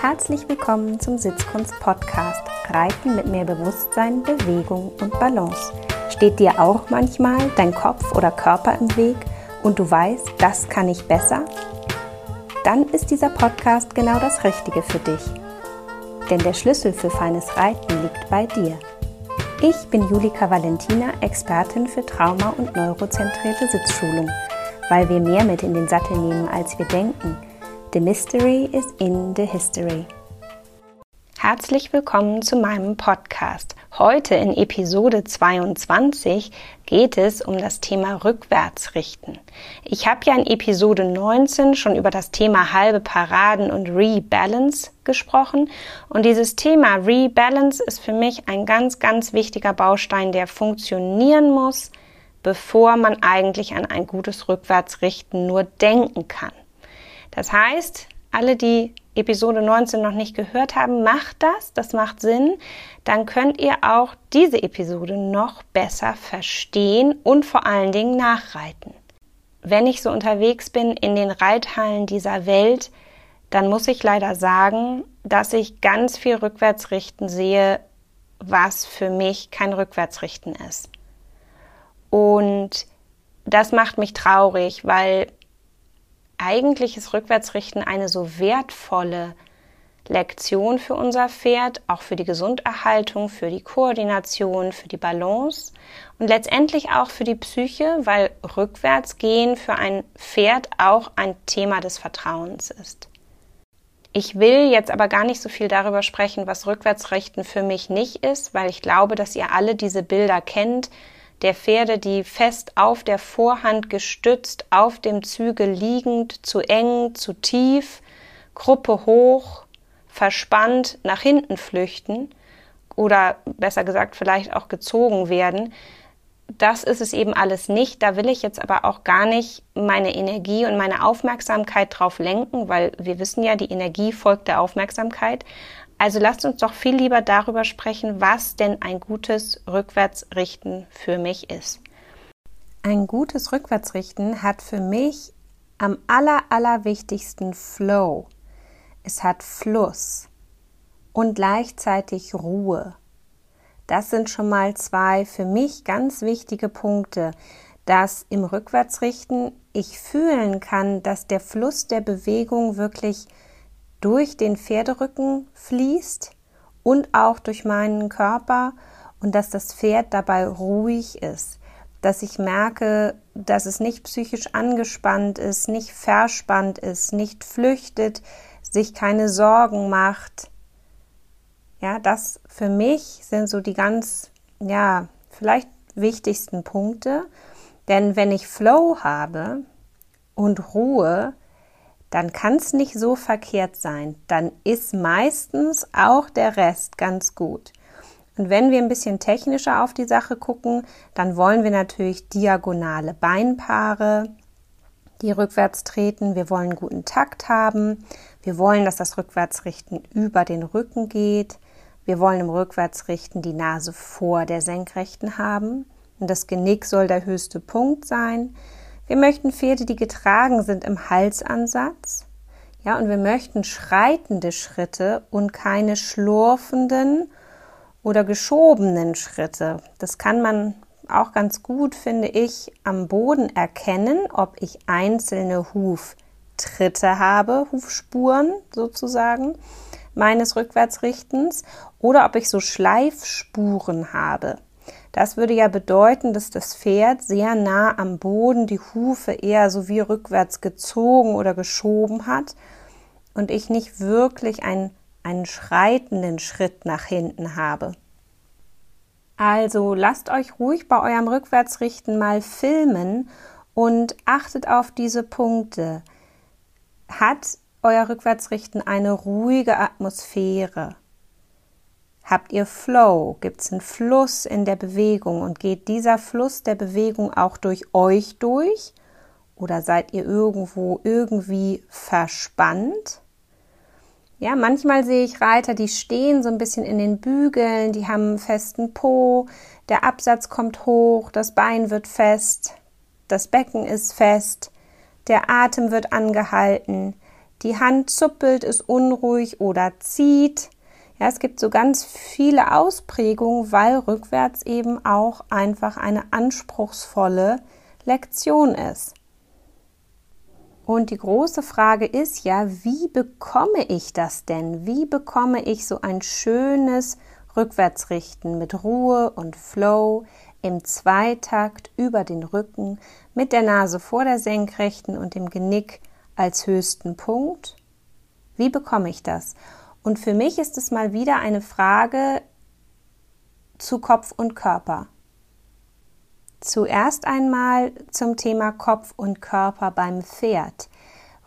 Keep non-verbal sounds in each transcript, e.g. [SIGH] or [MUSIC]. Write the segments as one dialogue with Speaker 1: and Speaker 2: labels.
Speaker 1: Herzlich willkommen zum Sitzkunst Podcast Reiten mit mehr Bewusstsein, Bewegung und Balance. Steht dir auch manchmal dein Kopf oder Körper im Weg und du weißt, das kann ich besser? Dann ist dieser Podcast genau das Richtige für dich. Denn der Schlüssel für feines Reiten liegt bei dir. Ich bin Julika Valentina, Expertin für Trauma- und neurozentrierte Sitzschulung, weil wir mehr mit in den Sattel nehmen, als wir denken – The Mystery is in the History. Herzlich willkommen zu meinem Podcast. Heute in Episode 22 geht es um das Thema Rückwärtsrichten. Ich habe ja in Episode 19 schon über das Thema halbe Paraden und Rebalance gesprochen und dieses Thema Rebalance ist für mich ein ganz, ganz wichtiger Baustein, der funktionieren muss, bevor man eigentlich an ein gutes Rückwärtsrichten nur denken kann. Das heißt, alle, die Episode 19 noch nicht gehört haben, macht das, das macht Sinn. Dann könnt ihr auch diese Episode noch besser verstehen und vor allen Dingen nachreiten. Wenn ich so unterwegs bin in den Reithallen dieser Welt, dann muss ich leider sagen, dass ich ganz viel Rückwärtsrichten sehe, was für mich kein Rückwärtsrichten ist. Und das macht mich traurig, weil eigentlich ist Rückwärtsrichten eine so wertvolle Lektion für unser Pferd, auch für die Gesunderhaltung, für die Koordination, für die Balance und letztendlich auch für die Psyche, weil Rückwärtsgehen für ein Pferd auch ein Thema des Vertrauens ist. Ich will jetzt aber gar nicht so viel darüber sprechen, was Rückwärtsrichten für mich nicht ist, weil ich glaube, dass ihr alle diese Bilder kennt, der Pferde, die fest auf der Vorhand gestützt, auf dem Zügel liegend, zu eng, zu tief, Gruppe hoch, verspannt nach hinten flüchten oder besser gesagt vielleicht auch gezogen werden. Das ist es eben alles nicht. Da will ich jetzt aber auch gar nicht meine Energie und meine Aufmerksamkeit drauf lenken, weil wir wissen ja, die Energie folgt der Aufmerksamkeit. Also lasst uns doch viel lieber darüber sprechen, was denn ein gutes Rückwärtsrichten für mich ist. Ein gutes Rückwärtsrichten hat für mich am aller, allerwichtigsten Flow. Es hat Fluss und gleichzeitig Ruhe. Das sind schon mal zwei für mich ganz wichtige Punkte, dass im Rückwärtsrichten ich fühlen kann, dass der Fluss der Bewegung wirklich durch den Pferderücken fließt und auch durch meinen Körper und dass das Pferd dabei ruhig ist, dass ich merke, dass es nicht psychisch angespannt ist, nicht verspannt ist, nicht flüchtet, sich keine Sorgen macht. Ja, das für mich sind so die ganz, ja, vielleicht wichtigsten Punkte. Denn wenn ich Flow habe und Ruhe, dann kann es nicht so verkehrt sein. Dann ist meistens auch der Rest ganz gut. Und wenn wir ein bisschen technischer auf die Sache gucken, dann wollen wir natürlich diagonale Beinpaare, die rückwärts treten. Wir wollen guten Takt haben. Wir wollen, dass das Rückwärtsrichten über den Rücken geht. Wir wollen im Rückwärtsrichten die Nase vor der Senkrechten haben. Und das Genick soll der höchste Punkt sein. Wir möchten Pferde, die getragen sind im Halsansatz. Ja, und wir möchten schreitende Schritte und keine schlurfenden oder geschobenen Schritte. Das kann man auch ganz gut, finde ich, am Boden erkennen, ob ich einzelne Huftritte habe, Hufspuren sozusagen meines Rückwärtsrichtens oder ob ich so Schleifspuren habe. Das würde ja bedeuten, dass das Pferd sehr nah am Boden die Hufe eher so wie rückwärts gezogen oder geschoben hat und ich nicht wirklich einen, einen schreitenden Schritt nach hinten habe. Also lasst euch ruhig bei eurem Rückwärtsrichten mal filmen und achtet auf diese Punkte. Hat euer Rückwärtsrichten eine ruhige Atmosphäre? Habt ihr Flow? Gibt es einen Fluss in der Bewegung und geht dieser Fluss der Bewegung auch durch euch durch? Oder seid ihr irgendwo irgendwie verspannt? Ja, manchmal sehe ich Reiter, die stehen so ein bisschen in den Bügeln, die haben einen festen Po, der Absatz kommt hoch, das Bein wird fest, das Becken ist fest, der Atem wird angehalten, die Hand zuppelt, ist unruhig oder zieht. Ja, es gibt so ganz viele Ausprägungen, weil rückwärts eben auch einfach eine anspruchsvolle Lektion ist. Und die große Frage ist ja, wie bekomme ich das denn? Wie bekomme ich so ein schönes Rückwärtsrichten mit Ruhe und Flow im Zweitakt über den Rücken mit der Nase vor der Senkrechten und dem Genick als höchsten Punkt? Wie bekomme ich das? Und für mich ist es mal wieder eine Frage zu Kopf und Körper. Zuerst einmal zum Thema Kopf und Körper beim Pferd.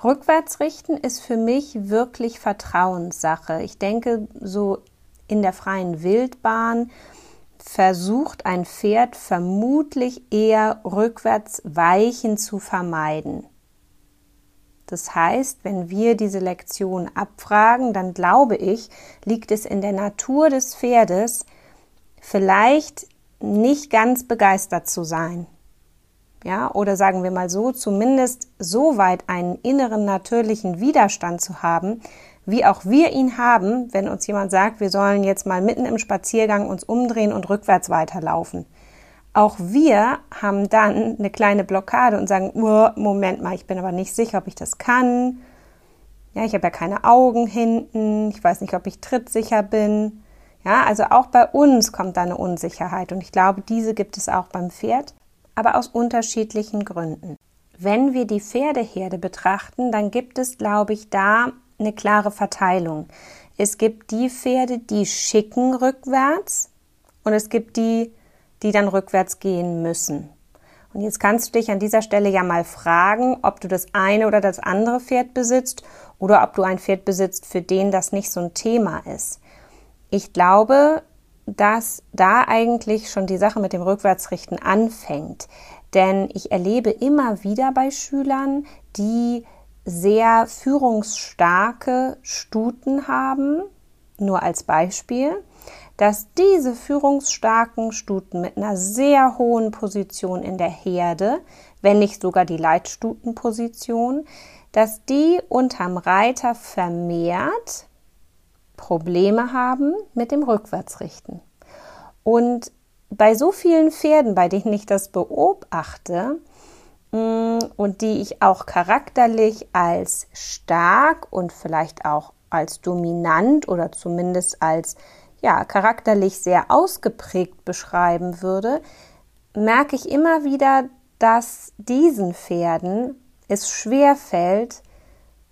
Speaker 1: Rückwärts richten ist für mich wirklich Vertrauenssache. Ich denke, so in der freien Wildbahn versucht ein Pferd vermutlich eher rückwärts weichen zu vermeiden. Das heißt, wenn wir diese Lektion abfragen, dann glaube ich, liegt es in der Natur des Pferdes, vielleicht nicht ganz begeistert zu sein. Ja, oder sagen wir mal so, zumindest so weit einen inneren natürlichen Widerstand zu haben, wie auch wir ihn haben, wenn uns jemand sagt, wir sollen jetzt mal mitten im Spaziergang uns umdrehen und rückwärts weiterlaufen. Auch wir haben dann eine kleine Blockade und sagen, Moment mal, ich bin aber nicht sicher, ob ich das kann. Ja, ich habe ja keine Augen hinten. Ich weiß nicht, ob ich trittsicher bin. Ja, also auch bei uns kommt da eine Unsicherheit und ich glaube, diese gibt es auch beim Pferd, aber aus unterschiedlichen Gründen. Wenn wir die Pferdeherde betrachten, dann gibt es, glaube ich, da eine klare Verteilung. Es gibt die Pferde, die schicken rückwärts und es gibt die, die dann rückwärts gehen müssen. Und jetzt kannst du dich an dieser Stelle ja mal fragen, ob du das eine oder das andere Pferd besitzt oder ob du ein Pferd besitzt, für den das nicht so ein Thema ist. Ich glaube, dass da eigentlich schon die Sache mit dem Rückwärtsrichten anfängt. Denn ich erlebe immer wieder bei Schülern, die sehr führungsstarke Stuten haben, nur als Beispiel, dass diese führungsstarken Stuten mit einer sehr hohen Position in der Herde, wenn nicht sogar die Leitstutenposition, dass die unterm Reiter vermehrt Probleme haben mit dem Rückwärtsrichten. Und bei so vielen Pferden, bei denen ich das beobachte mm, und die ich auch charakterlich als stark und vielleicht auch als dominant oder zumindest als ja, charakterlich sehr ausgeprägt beschreiben würde, merke ich immer wieder, dass diesen Pferden es schwer fällt,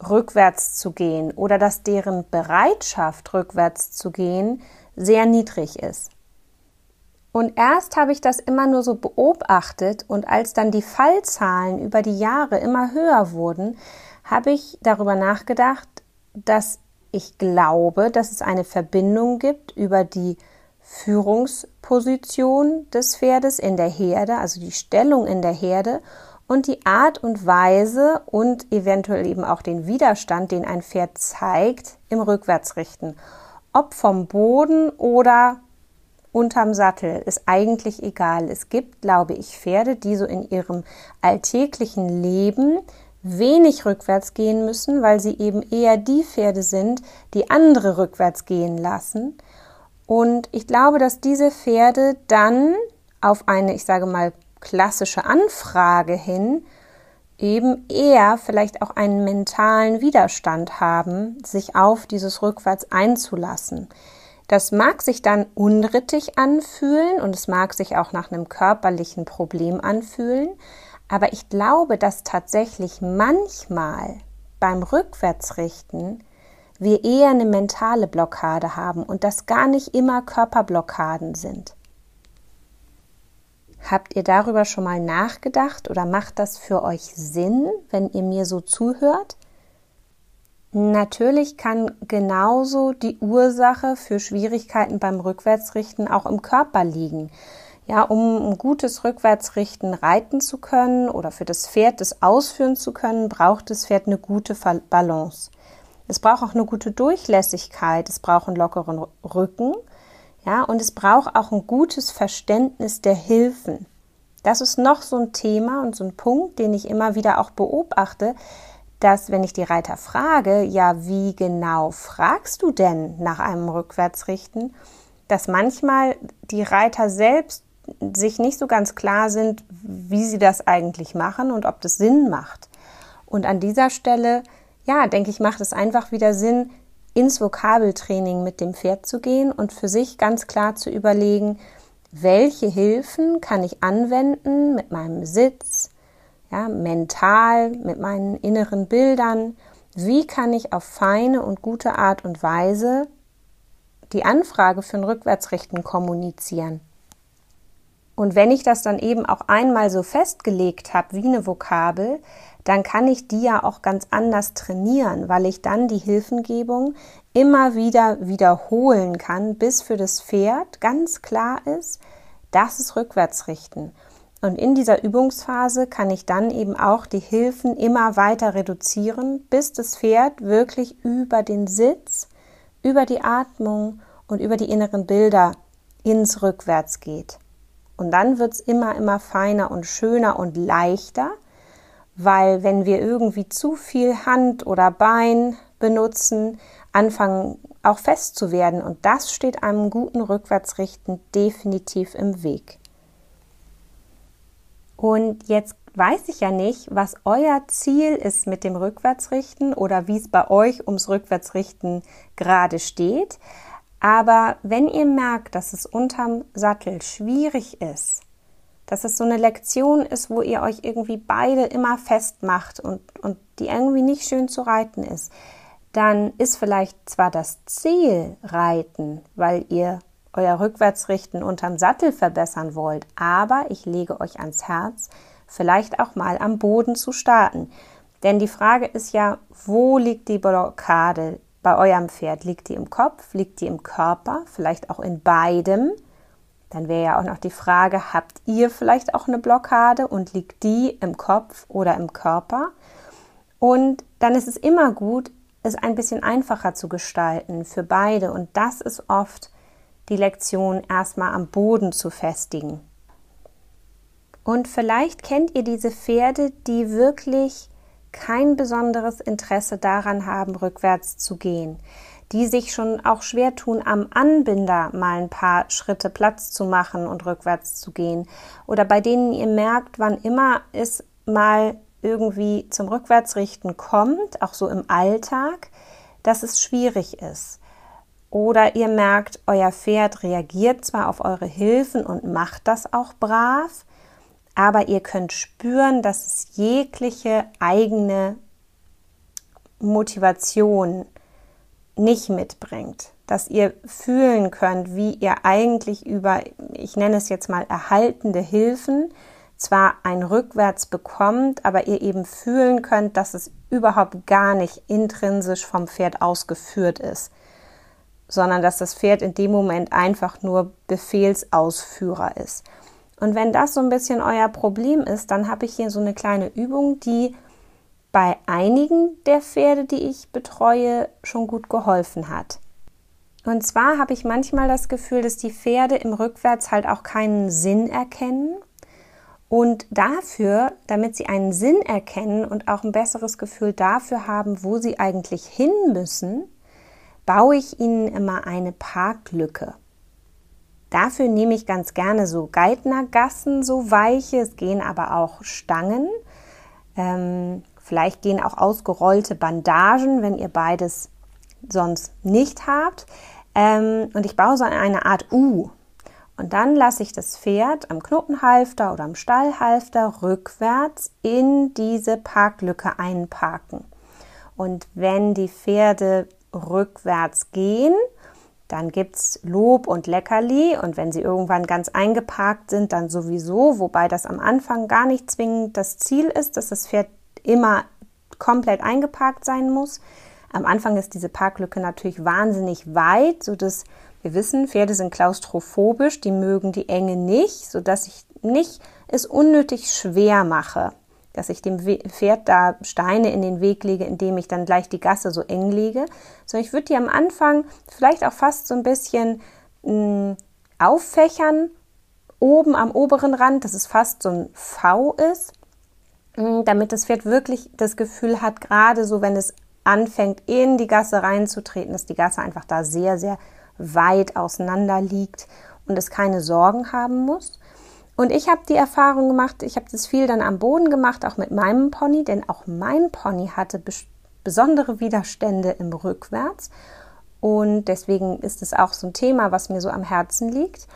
Speaker 1: rückwärts zu gehen oder dass deren Bereitschaft, rückwärts zu gehen, sehr niedrig ist. Und erst habe ich das immer nur so beobachtet und als dann die Fallzahlen über die Jahre immer höher wurden, habe ich darüber nachgedacht, dass ich glaube, dass es eine Verbindung gibt über die Führungsposition des Pferdes in der Herde, also die Stellung in der Herde und die Art und Weise und eventuell eben auch den Widerstand, den ein Pferd zeigt im Rückwärtsrichten. Ob vom Boden oder unterm Sattel ist eigentlich egal. Es gibt, glaube ich, Pferde, die so in ihrem alltäglichen Leben wenig rückwärts gehen müssen, weil sie eben eher die Pferde sind, die andere rückwärts gehen lassen. Und ich glaube, dass diese Pferde dann auf eine, ich sage mal, klassische Anfrage hin eben eher vielleicht auch einen mentalen Widerstand haben, sich auf dieses Rückwärts einzulassen. Das mag sich dann unrittig anfühlen und es mag sich auch nach einem körperlichen Problem anfühlen, aber ich glaube, dass tatsächlich manchmal beim Rückwärtsrichten wir eher eine mentale Blockade haben und das gar nicht immer Körperblockaden sind. Habt ihr darüber schon mal nachgedacht oder macht das für euch Sinn, wenn ihr mir so zuhört? Natürlich kann genauso die Ursache für Schwierigkeiten beim Rückwärtsrichten auch im Körper liegen. Ja, um ein gutes Rückwärtsrichten reiten zu können oder für das Pferd das ausführen zu können, braucht das Pferd eine gute Balance. Es braucht auch eine gute Durchlässigkeit, es braucht einen lockeren Rücken, ja, und es braucht auch ein gutes Verständnis der Hilfen. Das ist noch so ein Thema und so ein Punkt, den ich immer wieder auch beobachte, dass wenn ich die Reiter frage, ja, wie genau fragst du denn nach einem Rückwärtsrichten, dass manchmal die Reiter selbst sich nicht so ganz klar sind, wie sie das eigentlich machen und ob das Sinn macht. Und an dieser Stelle, ja, denke ich, macht es einfach wieder Sinn, ins Vokabeltraining mit dem Pferd zu gehen und für sich ganz klar zu überlegen, welche Hilfen kann ich anwenden mit meinem Sitz, ja, mental, mit meinen inneren Bildern, wie kann ich auf feine und gute Art und Weise die Anfrage für ein Rückwärtsrichten kommunizieren. Und wenn ich das dann eben auch einmal so festgelegt habe wie eine Vokabel, dann kann ich die ja auch ganz anders trainieren, weil ich dann die Hilfengebung immer wieder wiederholen kann, bis für das Pferd ganz klar ist, das ist Rückwärtsrichten. Und in dieser Übungsphase kann ich dann eben auch die Hilfen immer weiter reduzieren, bis das Pferd wirklich über den Sitz, über die Atmung und über die inneren Bilder ins Rückwärts geht. Und dann wird es immer, immer feiner und schöner und leichter, weil wenn wir irgendwie zu viel Hand oder Bein benutzen, anfangen auch fest zu werden. Und das steht einem guten Rückwärtsrichten definitiv im Weg. Und jetzt weiß ich ja nicht, was euer Ziel ist mit dem Rückwärtsrichten oder wie es bei euch ums Rückwärtsrichten gerade steht. Aber wenn ihr merkt, dass es unterm Sattel schwierig ist, dass es so eine Lektion ist, wo ihr euch irgendwie beide immer festmacht und, und die irgendwie nicht schön zu reiten ist, dann ist vielleicht zwar das Ziel Reiten, weil ihr euer Rückwärtsrichten unterm Sattel verbessern wollt, aber ich lege euch ans Herz, vielleicht auch mal am Boden zu starten. Denn die Frage ist ja, wo liegt die Blockade bei eurem Pferd? Liegt die im Kopf? Liegt die im Körper? Vielleicht auch in beidem? Dann wäre ja auch noch die Frage, habt ihr vielleicht auch eine Blockade und liegt die im Kopf oder im Körper? Und dann ist es immer gut, es ein bisschen einfacher zu gestalten für beide. Und das ist oft die Lektion erstmal am Boden zu festigen. Und vielleicht kennt ihr diese Pferde, die wirklich kein besonderes Interesse daran haben, rückwärts zu gehen, die sich schon auch schwer tun, am Anbinder mal ein paar Schritte Platz zu machen und rückwärts zu gehen, oder bei denen ihr merkt, wann immer es mal irgendwie zum Rückwärtsrichten kommt, auch so im Alltag, dass es schwierig ist. Oder ihr merkt, euer Pferd reagiert zwar auf eure Hilfen und macht das auch brav, aber ihr könnt spüren, dass es jegliche eigene Motivation nicht mitbringt. Dass ihr fühlen könnt, wie ihr eigentlich über, ich nenne es jetzt mal, erhaltende Hilfen zwar ein Rückwärts bekommt, aber ihr eben fühlen könnt, dass es überhaupt gar nicht intrinsisch vom Pferd ausgeführt ist sondern dass das Pferd in dem Moment einfach nur Befehlsausführer ist. Und wenn das so ein bisschen euer Problem ist, dann habe ich hier so eine kleine Übung, die bei einigen der Pferde, die ich betreue, schon gut geholfen hat. Und zwar habe ich manchmal das Gefühl, dass die Pferde im Rückwärts halt auch keinen Sinn erkennen. Und dafür, damit sie einen Sinn erkennen und auch ein besseres Gefühl dafür haben, wo sie eigentlich hin müssen, baue ich ihnen immer eine Parklücke. Dafür nehme ich ganz gerne so Geithnergassen, so weiche, es gehen aber auch Stangen. Ähm, vielleicht gehen auch ausgerollte Bandagen, wenn ihr beides sonst nicht habt. Ähm, und ich baue so eine Art U. Und dann lasse ich das Pferd am Knotenhalfter oder am Stallhalfter rückwärts in diese Parklücke einparken. Und wenn die Pferde rückwärts gehen. Dann gibt es Lob und Leckerli und wenn sie irgendwann ganz eingeparkt sind, dann sowieso, wobei das am Anfang gar nicht zwingend das Ziel ist, dass das Pferd immer komplett eingeparkt sein muss. Am Anfang ist diese Parklücke natürlich wahnsinnig weit, sodass wir wissen, Pferde sind klaustrophobisch, die mögen die Enge nicht, sodass ich nicht es unnötig schwer mache dass ich dem Pferd da Steine in den Weg lege, indem ich dann gleich die Gasse so eng lege, sondern ich würde die am Anfang vielleicht auch fast so ein bisschen mh, hm, auffächern, oben am oberen Rand, dass es fast so ein V ist mm, damit das Pferd wirklich das Gefühl hat, gerade so, wenn es anfängt, in die Gasse reinzutreten, dass die Gasse einfach da sehr, sehr weit auseinander liegt und es keine Sorgen haben muss. Und ich habe die Erfahrung gemacht, ich habe das viel dann am Boden gemacht, auch mit meinem Pony, denn auch mein Pony hatte besondere Widerstände im Rückwärts. Und deswegen ist es auch so ein Thema, was mir so am Herzen liegt.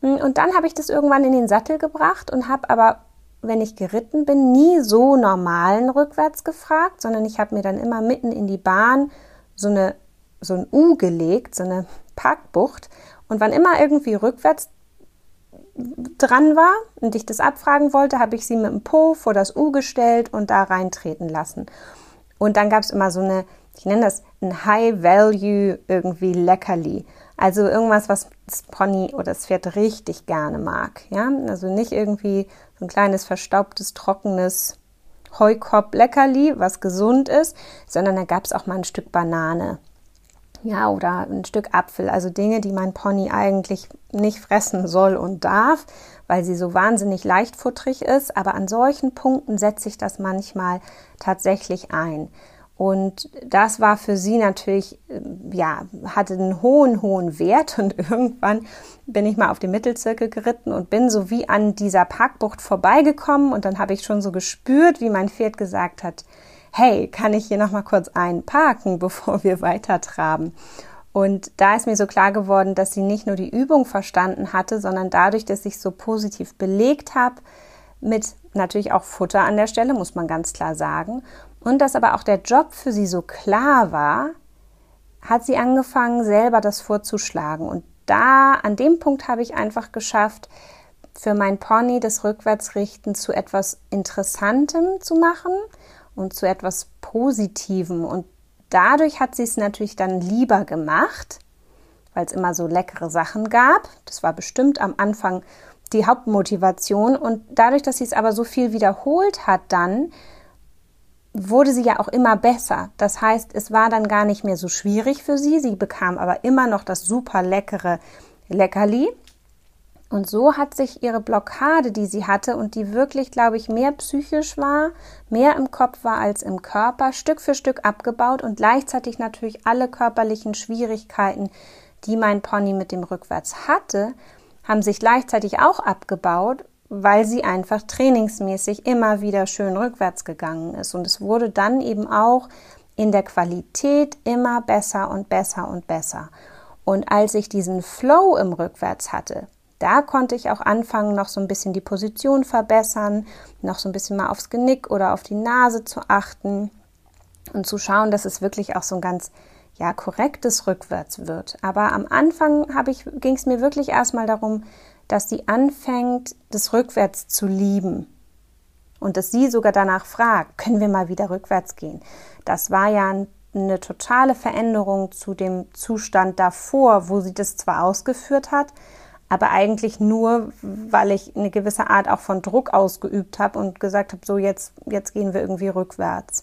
Speaker 1: Und dann habe ich das irgendwann in den Sattel gebracht und habe aber, wenn ich geritten bin, nie so normalen rückwärts gefragt, sondern ich habe mir dann immer mitten in die Bahn so eine so ein U gelegt, so eine Parkbucht. Und wann immer irgendwie rückwärts dran war und ich das abfragen wollte, habe ich sie mit dem Po vor das U gestellt und da reintreten lassen. Und dann gab es immer so eine, ich nenne das ein High Value irgendwie Leckerli. Also irgendwas, was das Pony oder das Pferd richtig gerne mag. Ja, also nicht irgendwie so ein kleines verstaubtes, trockenes Heukopp-Leckerli, was gesund ist, sondern da gab es auch mal ein Stück Banane ja, oder ein Stück Apfel, also Dinge, die mein Pony eigentlich nicht fressen soll und darf, weil sie so wahnsinnig leichtfutterig ist. Aber an solchen Punkten setze ich das manchmal tatsächlich ein. Und das war für sie natürlich, äh, ja, hatte einen hohen, hohen Wert. Und [LAUGHS] irgendwann bin ich mal auf den Mittelzirkel geritten und bin so wie an dieser Parkbucht vorbeigekommen. Und dann habe ich schon so gespürt, wie mein Pferd gesagt hat, hey, kann ich hier noch mal kurz einparken, [LAUGHS] bevor wir weiter traben? Und da ist mir so klar geworden, dass sie nicht nur die Übung verstanden hatte, sondern dadurch, dass ich so positiv belegt habe, mit natürlich auch Futter an der Stelle, muss man ganz klar sagen, und dass aber auch der Job für sie so klar war, hat sie angefangen, selber das vorzuschlagen. Und da, an dem Punkt habe ich einfach geschafft, für mein Pony das Rückwärtsrichten zu etwas Interessantem zu machen und zu etwas Positivem. Und dadurch hat sie es natürlich dann lieber gemacht, weil es immer so leckere Sachen gab. Das war bestimmt am Anfang die Hauptmotivation. Und dadurch, dass sie es aber so viel wiederholt hat, dann wurde sie ja auch immer besser. Das heißt, es war dann gar nicht mehr so schwierig für sie. Sie bekam aber immer noch das super leckere Leckerli. Und so hat sich ihre Blockade, die sie hatte und die wirklich, glaube ich, mehr psychisch war, mehr im Kopf war als im Körper, Stück für Stück abgebaut und gleichzeitig natürlich alle körperlichen Schwierigkeiten, die mein Pony mit dem Rückwärts hatte, haben sich gleichzeitig auch abgebaut, weil sie einfach trainingsmäßig immer wieder schön rückwärts gegangen ist. Und es wurde dann eben auch in der Qualität immer besser und besser und besser. Und als ich diesen Flow im Rückwärts hatte, da konnte ich auch anfangen, noch so ein bisschen die Position verbessern, noch so ein bisschen mal aufs Genick oder auf die Nase zu achten und zu schauen, dass es wirklich auch so ein ganz ja, korrektes Rückwärts wird. Aber am Anfang ging es mir wirklich erstmal darum, dass sie anfängt, das Rückwärts zu lieben. Und dass sie sogar danach fragt, können wir mal wieder rückwärts gehen? Das war ja eine totale Veränderung zu dem Zustand davor, wo sie das zwar ausgeführt hat, aber eigentlich nur, weil ich eine gewisse Art auch von Druck ausgeübt habe und gesagt habe, so jetzt, jetzt gehen wir irgendwie rückwärts.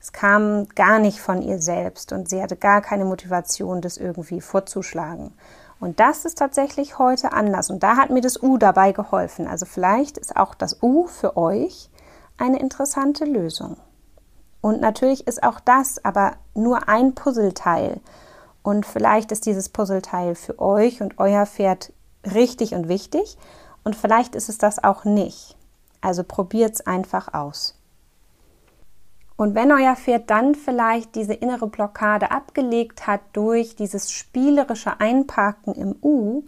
Speaker 1: Es kam gar nicht von ihr selbst und sie hatte gar keine Motivation, das irgendwie vorzuschlagen. Und das ist tatsächlich heute anders und da hat mir das U dabei geholfen. Also vielleicht ist auch das U für euch eine interessante Lösung. Und natürlich ist auch das aber nur ein Puzzleteil. Und vielleicht ist dieses Puzzleteil für euch und euer Pferd richtig und wichtig und vielleicht ist es das auch nicht. Also probiert es einfach aus. Und wenn euer Pferd dann vielleicht diese innere Blockade abgelegt hat durch dieses spielerische Einparken im U,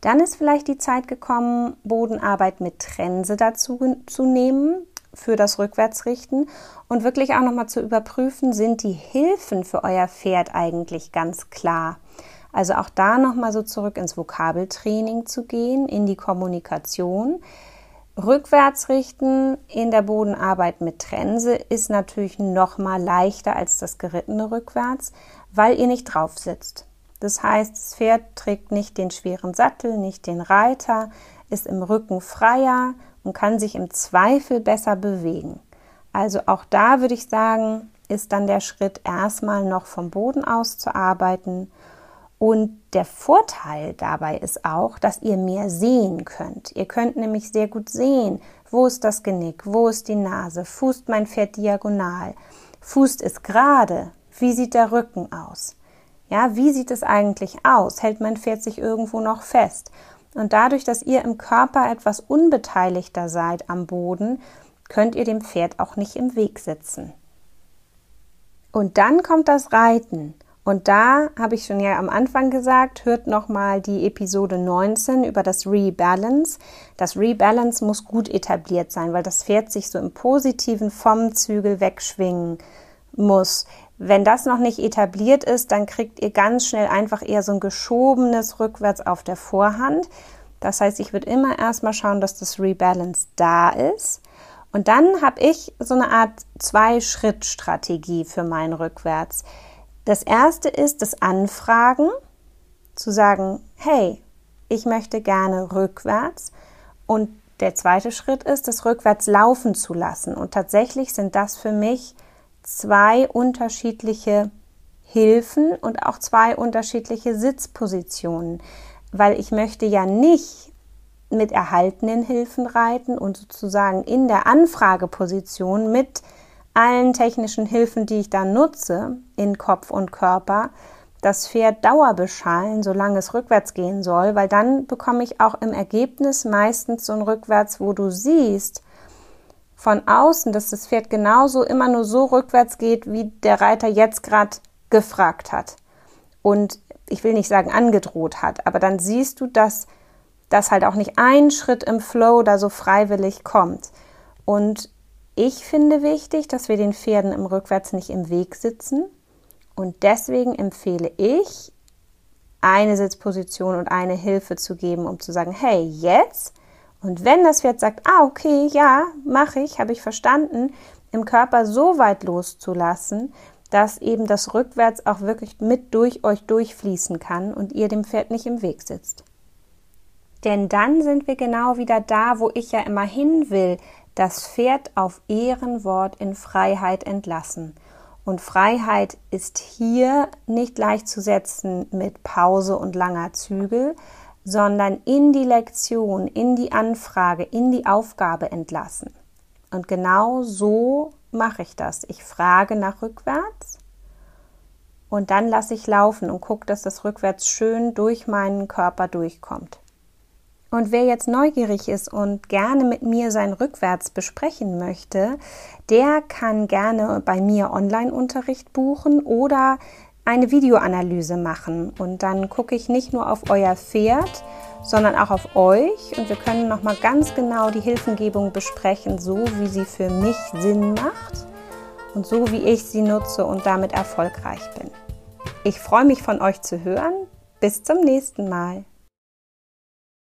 Speaker 1: dann ist vielleicht die Zeit gekommen, Bodenarbeit mit Trense dazu zu nehmen für das Rückwärtsrichten und wirklich auch nochmal zu überprüfen, sind die Hilfen für euer Pferd eigentlich ganz klar. Also auch da nochmal so zurück ins Vokabeltraining zu gehen, in die Kommunikation. Rückwärts richten in der Bodenarbeit mit Trense ist natürlich nochmal leichter als das gerittene Rückwärts, weil ihr nicht drauf sitzt. Das heißt, das Pferd trägt nicht den schweren Sattel, nicht den Reiter, ist im Rücken freier und kann sich im Zweifel besser bewegen. Also auch da würde ich sagen, ist dann der Schritt erstmal noch vom Boden aus zu arbeiten Und der Vorteil dabei ist auch, dass ihr mehr sehen könnt. Ihr könnt nämlich sehr gut sehen, wo ist das Genick, wo ist die Nase, fußt mein Pferd diagonal, fußt es gerade, wie sieht der Rücken aus? Ja, wie sieht es eigentlich aus? Hält mein Pferd sich irgendwo noch fest? Und dadurch, dass ihr im Körper etwas unbeteiligter seid am Boden, könnt ihr dem Pferd auch nicht im Weg sitzen. Und dann kommt das Reiten. Und da habe ich schon ja am Anfang gesagt, hört nochmal die Episode 19 über das Rebalance. Das Rebalance muss gut etabliert sein, weil das Pferd sich so im Positiven vom Zügel wegschwingen muss. Wenn das noch nicht etabliert ist, dann kriegt ihr ganz schnell einfach eher so ein geschobenes rückwärts auf der Vorhand. Das heißt, ich würde immer erstmal schauen, dass das Rebalance da ist. Und dann habe ich so eine Art Zwei-Schritt-Strategie für mein Rückwärts. Das erste ist das Anfragen, zu sagen, hey, ich möchte gerne rückwärts. Und der zweite Schritt ist, das rückwärts laufen zu lassen. Und tatsächlich sind das für mich zwei unterschiedliche Hilfen und auch zwei unterschiedliche Sitzpositionen, weil ich möchte ja nicht mit erhaltenen Hilfen reiten und sozusagen in der Anfrageposition mit allen technischen Hilfen, die ich dann nutze, in Kopf und Körper, das Pferd dauerbeschallen, solange es rückwärts gehen soll, weil dann bekomme ich auch im Ergebnis meistens so ein Rückwärts, wo du siehst von außen, dass das Pferd genauso immer nur so rückwärts geht, wie der Reiter jetzt gerade gefragt hat. Und ich will nicht sagen angedroht hat, aber dann siehst du, dass das halt auch nicht ein Schritt im Flow da so freiwillig kommt. Und ich finde wichtig, dass wir den Pferden im Rückwärts nicht im Weg sitzen. Und deswegen empfehle ich, eine Sitzposition und eine Hilfe zu geben, um zu sagen, hey, jetzt. Und wenn das Pferd sagt, ah, okay, ja, mache ich, habe ich verstanden, im Körper so weit loszulassen, dass eben das Rückwärts auch wirklich mit durch euch durchfließen kann und ihr dem Pferd nicht im Weg sitzt. Denn dann sind wir genau wieder da, wo ich ja immer hin will, das Pferd auf Ehrenwort in Freiheit entlassen. Und Freiheit ist hier nicht gleichzusetzen mit Pause und langer Zügel, sondern in die Lektion, in die Anfrage, in die Aufgabe entlassen. Und genau so mache ich das. Ich frage nach rückwärts und dann lasse ich laufen und gucke, dass das rückwärts schön durch meinen Körper durchkommt. Und wer jetzt neugierig ist und gerne mit mir sein Rückwärts besprechen möchte, der kann gerne bei mir Online-Unterricht buchen oder eine Videoanalyse machen. Und dann gucke ich nicht nur auf euer Pferd, sondern auch auf euch. Und wir können nochmal ganz genau die Hilfengebung besprechen, so wie sie für mich Sinn macht und so wie ich sie nutze und damit erfolgreich bin. Ich freue mich von euch zu hören. Bis zum nächsten Mal.